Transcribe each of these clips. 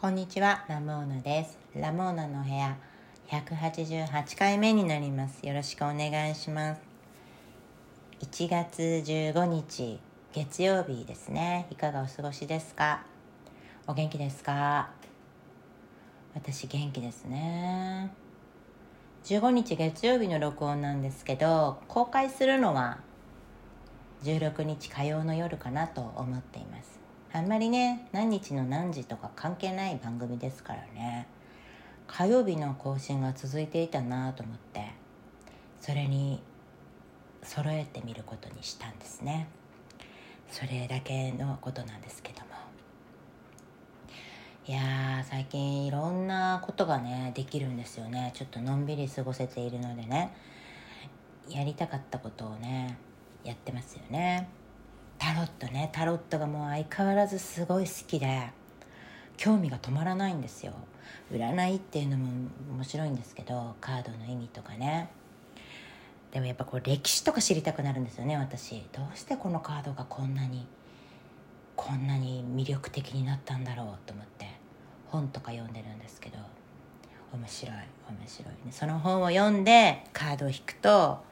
こんにちは、ラモーナです。ラモーナの部屋188回目になります。よろしくお願いします。1月15日月曜日ですね。いかがお過ごしですか？お元気ですか？私元気ですね。15日月曜日の録音なんですけど、公開するのは16日火曜の夜かなと思っています。あんまりね何日の何時とか関係ない番組ですからね。火曜日の更新が続いていたなと思ってそれに揃えてみることにしたんですね。それだけのことなんですけども。いや最近いろんなことがねできるんですよね。ちょっとのんびり過ごせているのでね。やりたかったことをねやってますよね。タロットねタロットがもう相変わらずすごい好きで興味が止まらないんですよ。占いっていうのも面白いんですけどカードの意味とかね。でもやっぱこう歴史とか知りたくなるんですよね私。どうしてこのカードがこんなにこんなに魅力的になったんだろうと思って。本とか読んでるんですけど。面白い面白いね。その本を読んでカードを引くと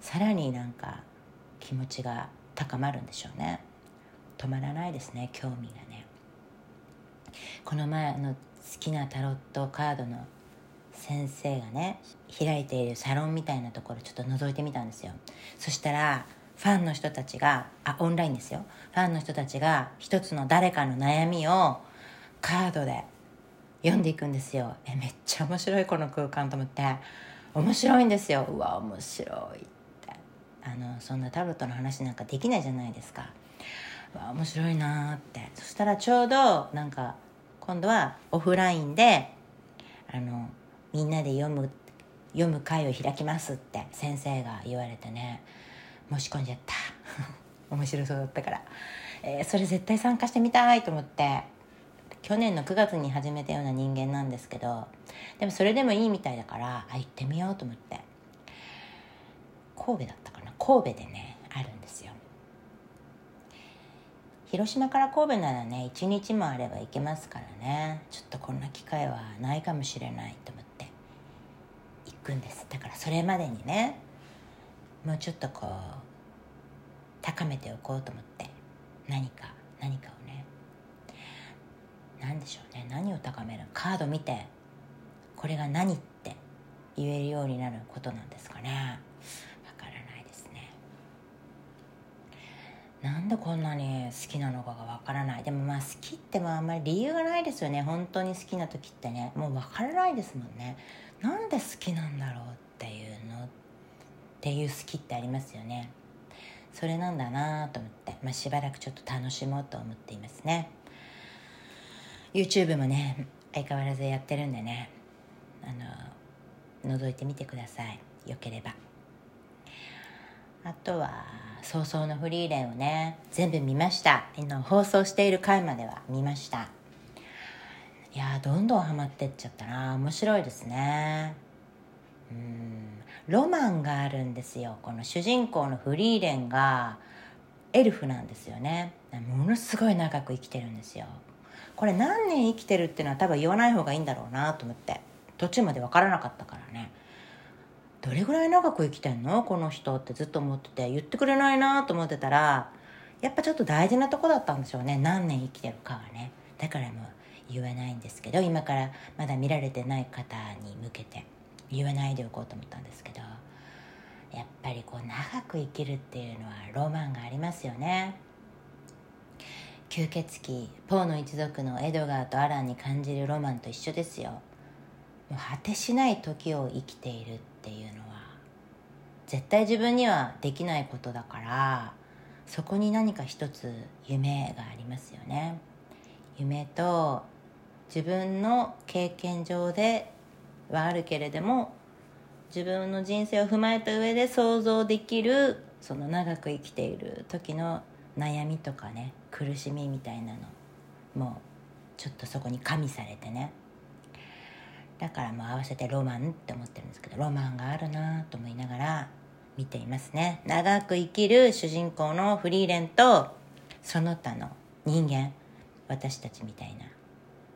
さらになんか気持ちが高まるんでしょうね。止まらないですね興味がね。この前の好きなタロットカードの先生がね開いているサロンみたいなところちょっと覗いてみたんですよ。そしたらファンの人たちがあオンラインですよ。ファンの人たちが一つの誰かの悩みをカードで読んでいくんですよ。えめっちゃ面白いこの空間と思って。面白いんですよ。うわ面白い。ってあのそんなタロットの話なんかできないじゃないですか。わ面白いなって。そしたらちょうどなんか今度はオフラインであのみんなで読む読む会を開きますって先生が言われてね。申し込んじゃった。面白そうだったから、えー、それ絶対参加してみたいと思って。去年の9月に始めたような人間なんですけどでもそれでもいいみたいだからあ行ってみようと思って。神戸だったかな。神戸でねあるんですよ。広島から神戸ならね一日もあれば行けますからね。ちょっとこんな機会はないかもしれないと思って行くんです。だからそれまでにねもうちょっとこう高めておこうと思って何か何かをね何でしょうね何を高めるカード見てこれが何って言えるようになることなんですかね。なんでこんなに好きなのかがわからない。でもまあ好きってもあんまり理由がないですよね。本当に好きな時ってね。もうわからないですもんね。なんで好きなんだろうっていうのっていう好きってありますよね。それなんだなと思って、まあ、しばらくちょっと楽しもうと思っていますね。YouTube もね相変わらずやってるんでね。あの覗いてみてください。よければ。あとは早々のフリーレンをね全部見ました。放送している回までは見ました。いやどんどんハマってっちゃったな。面白いですね。うん。ロマンがあるんですよ。この主人公のフリーレンがエルフなんですよね。ものすごい長く生きてるんですよ。これ何年生きてるっていうのは多分言わない方がいいんだろうなと思って。途中まで分からなかったからね。どれぐらい長く生きてんの？この人ってずっと思ってて。言ってくれないなと思ってたらやっぱちょっと大事なとこだったんでしょうね。何年生きてるかがね。だからもう言えないんですけど今からまだ見られてない方に向けて言えないでおこうと思ったんですけどやっぱりこう長く生きるっていうのはロマンがありますよね。吸血鬼ポーの一族のエドガーとアランに感じるロマンと一緒ですよ。もう果てしない時を生きているっていうのは絶対自分にはできないことだからそこに何か一つ夢がありますよね。夢と自分の経験上ではあるけれども自分の人生を踏まえた上で想像できるその長く生きている時の悩みとかね苦しみみたいなのもちょっとそこに加味されてね。だからもう合わせてロマンって思ってるんですけどロマンがあるなと思いながら見ていますね。長く生きる主人公のフリーレンとその他の人間私たちみたいな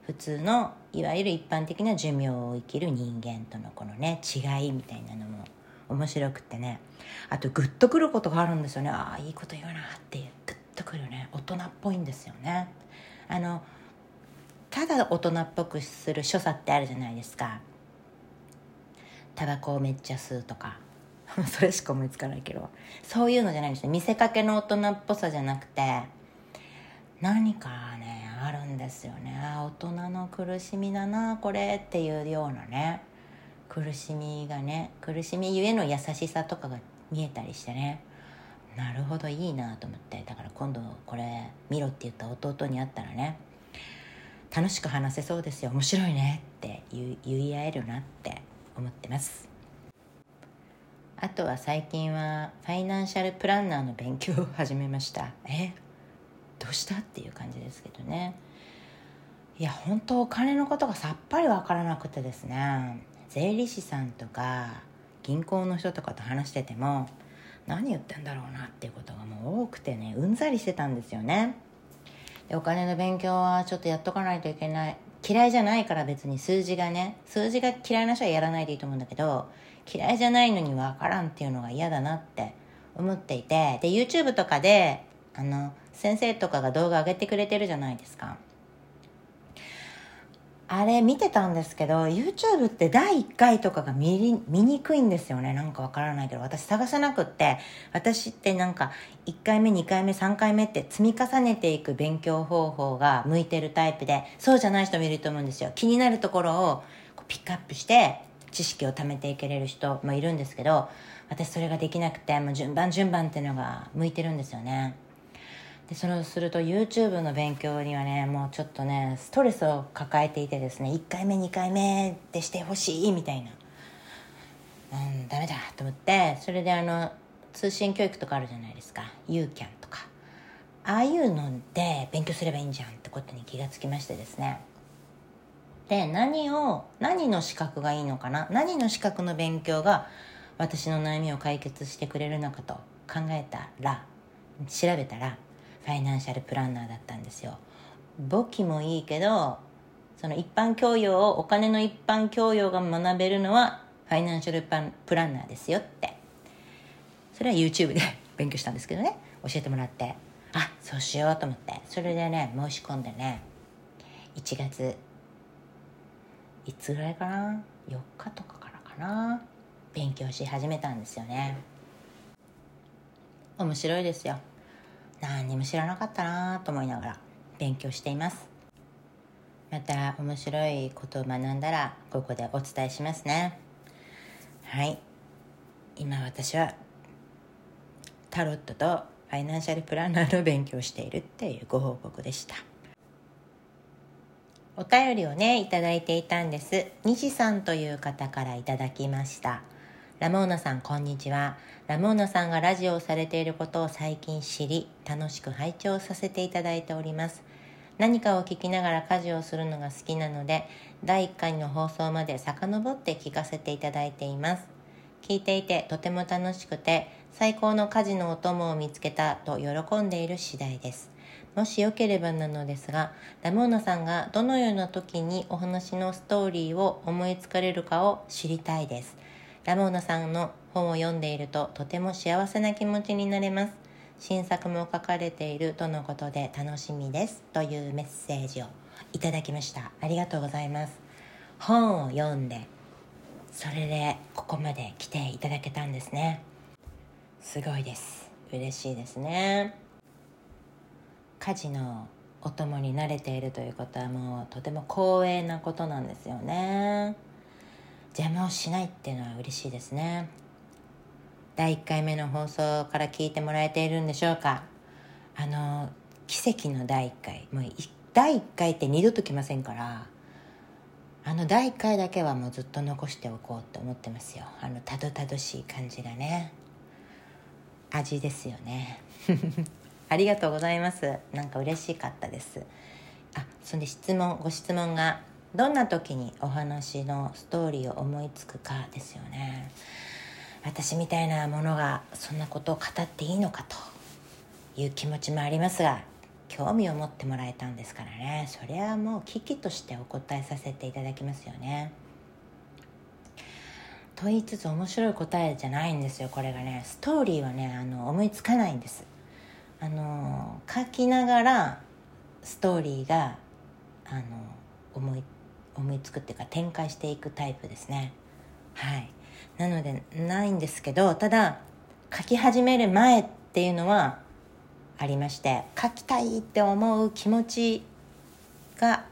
普通のいわゆる一般的な寿命を生きる人間とのこのね違いみたいなのも面白くってね。あとグッとくることがあるんですよね。ああいいこと言うなっていうグッとくるね大人っぽいんですよね。あのただ大人っぽくする所作ってあるじゃないですか。タバコをめっちゃ吸うとか。それしか思いつかないけど。そういうのじゃないんですね。見せかけの大人っぽさじゃなくて。何かねあるんですよね。大人の苦しみだなこれっていうようなね。苦しみがね苦しみゆえの優しさとかが見えたりしてね。なるほどいいなと思って。だから今度これ見ろって言った弟に会ったらね。楽しく話せそうですよ。面白いねって言い合えるなって思ってます。あとは最近はファイナンシャルプランナーの勉強を始めました。え？どうしたっていう感じですけどね。いや本当お金のことがさっぱり分からなくてですね。税理士さんとか銀行の人とかと話してても何言ってんだろうなっていうことがもう多くてねうんざりしてたんですよね。でお金の勉強はちょっとやっとかないといけない。嫌いじゃないから別に数字がね。数字が嫌いな人はやらないでいいと思うんだけど嫌いじゃないのに分からんっていうのが嫌だなって思っていて。で YouTube とかであの先生とかが動画上げてくれてるじゃないですか。あれ見てたんですけど YouTube って第1回とかが見見にくいんですよね。なんかわからないけど私探せなくって私ってなんか1回目2回目3回目って積み重ねていく勉強方法が向いてるタイプでそうじゃない人もいると思うんですよ。気になるところをピックアップして知識を貯めていけれる人もいるんですけど私それができなくてもう順番順番っていうのが向いてるんですよね。でそれをすると YouTube の勉強にはねもうちょっとねストレスを抱えていてですね1回目2回目でしてほしいみたいな。うんダメだと思ってそれであの通信教育とかあるじゃないですか。UCAN とか。ああいうので勉強すればいいんじゃんってことに気がつきましてですね。で何を何の資格がいいのかな？何の資格の勉強が私の悩みを解決してくれるのかと考えたら調べたらファイナンシャルプランナーだったんですよ。簿記もいいけどその一般教養をお金の一般教養が学べるのはファイナンシャルプランナーですよって。それは YouTube で 勉強したんですけどね。教えてもらって。あそうしようと思って。それでね申し込んでね1月いつぐらいかな？4日とかからかな？勉強し始めたんですよね。面白いですよ。何にも知らなかったなと思いながら勉強しています。また面白いことを学んだらここでお伝えしますね。はい。今私はタロットとファイナンシャルプランナーの勉強をしているっていうご報告でした。お便りをねいただいていたんです。西さんという方からいただきました。ラモーナさんこんにちは。ラモーナさんがラジオをされていることを最近知り楽しく拝聴させていただいております。何かを聞きながら家事をするのが好きなので第1回の放送まで遡って聞かせていただいています。聞いていてとても楽しくて最高の家事のお供を見つけたと喜んでいる次第です。もしよければなのですがラモーナさんがどのような時にお話のストーリーを思いつかれるかを知りたいです。ラモーナさんの本を読んでいるととても幸せな気持ちになれます。新作も書かれているとのことで楽しみですというメッセージをいただきました。ありがとうございます。本を読んでそれでここまで来ていただけたんですね。すごいです。嬉しいですね。家事のお供に慣れているということはもうとても光栄なことなんですよね。邪魔をしないっていうのは嬉しいですね。第1回目の放送から聞いてもらえているんでしょうか。あの奇跡の第1回。もう第1回って二度と来ませんから。あの第1回だけはもうずっと残しておこうと思ってますよ。あのたどたどしい感じがね。味ですよね。ありがとうございます。なんか嬉しかったです。あそんで質問ご質問がどんな時にお話のストーリーを思いつくかですよね。私みたいなものがそんなことを語っていいのかという気持ちもありますが興味を持ってもらえたんですからね。それはもう危機としてお答えさせていただきますよね。と言いつつ面白い答えじゃないんですよこれがね。ストーリーはねあの思いつかないんです。あの書きながらストーリーがあの思い思いつくっていうか展開していくタイプですね。はい。なのでないんですけどただ書き始める前っていうのはありまして書きたいって思う気持ちが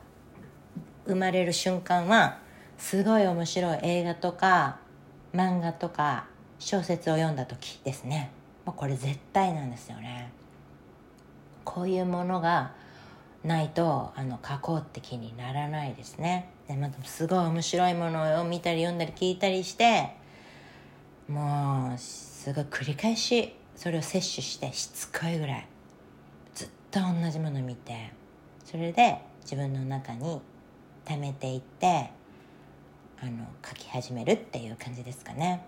生まれる瞬間はすごい面白い映画とか漫画とか小説を読んだ時ですね。もうこれ絶対なんですよね。こういうものがないとあの書こうって気にならないですね。でまたすごい面白いものを見たり読んだり聞いたりしてもうすごい繰り返しそれを摂取してしつこいぐらいずっと同じもの見てそれで自分の中に溜めていってあの書き始めるっていう感じですかね。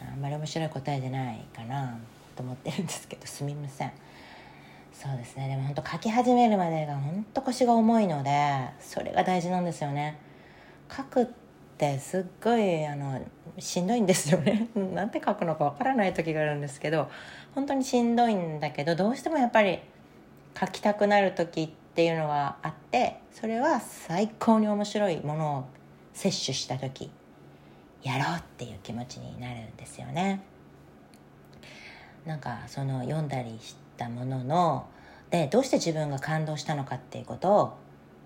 あんまり面白い答えじゃないかなと思ってるんですけどすみません。そうですね。でも本当書き始めるまでが本当腰が重いのでそれが大事なんですよね。書くってすっごいあのしんどいんですよね。なんて書くのかわからない時があるんですけど本当にしんどいんだけどどうしてもやっぱり書きたくなる時っていうのがあってそれは最高に面白いものを摂取した時やろうっていう気持ちになるんですよね。なんかその読んだりしてたもののでどうして自分が感動したのかっていうことを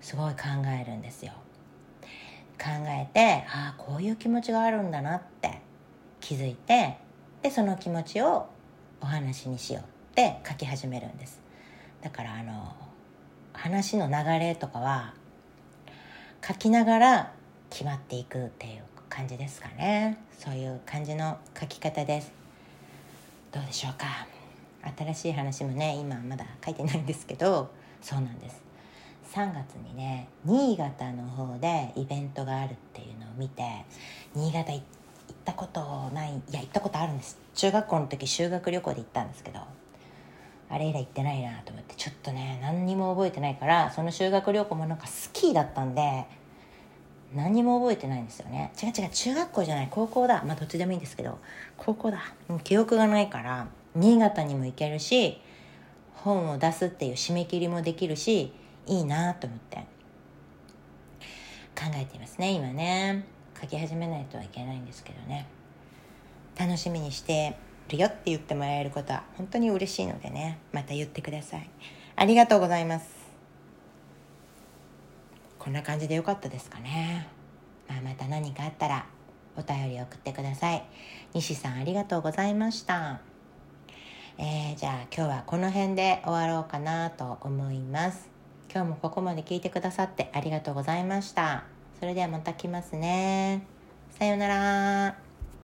すごい考えるんですよ。考えてああこういう気持ちがあるんだなって気づいてでその気持ちをお話にしようって書き始めるんです。だからあの話の流れとかは書きながら決まっていくっていう感じですかね。そういう感じの書き方です。どうでしょうか？新しい話もね今まだ書いてないんですけどそうなんです。3月にね新潟の方でイベントがあるっていうのを見て新潟行ったことないいや行ったことあるんです。中学校の時修学旅行で行ったんですけどあれ以来行ってないなと思ってちょっとね何にも覚えてないからその修学旅行もなんかスキーだったんで何も覚えてないんですよね。違う違う中学校じゃない高校だ。まあどっちでもいいんですけど高校だ。記憶がないから新潟にも行けるし本を出すっていう締め切りもできるしいいなと思って。考えていますね今ね。書き始めないとはいけないんですけどね。楽しみにしてるよって言ってもらえることは本当に嬉しいのでね。また言ってください。ありがとうございます。こんな感じでよかったですかね、まあ、また何かあったらお便り送ってください。西さんありがとうございました。えー、じゃあ今日はこの辺で終わろうかなと思います。今日もここまで聞いてくださってありがとうございました。それではまた来ますね。さようなら。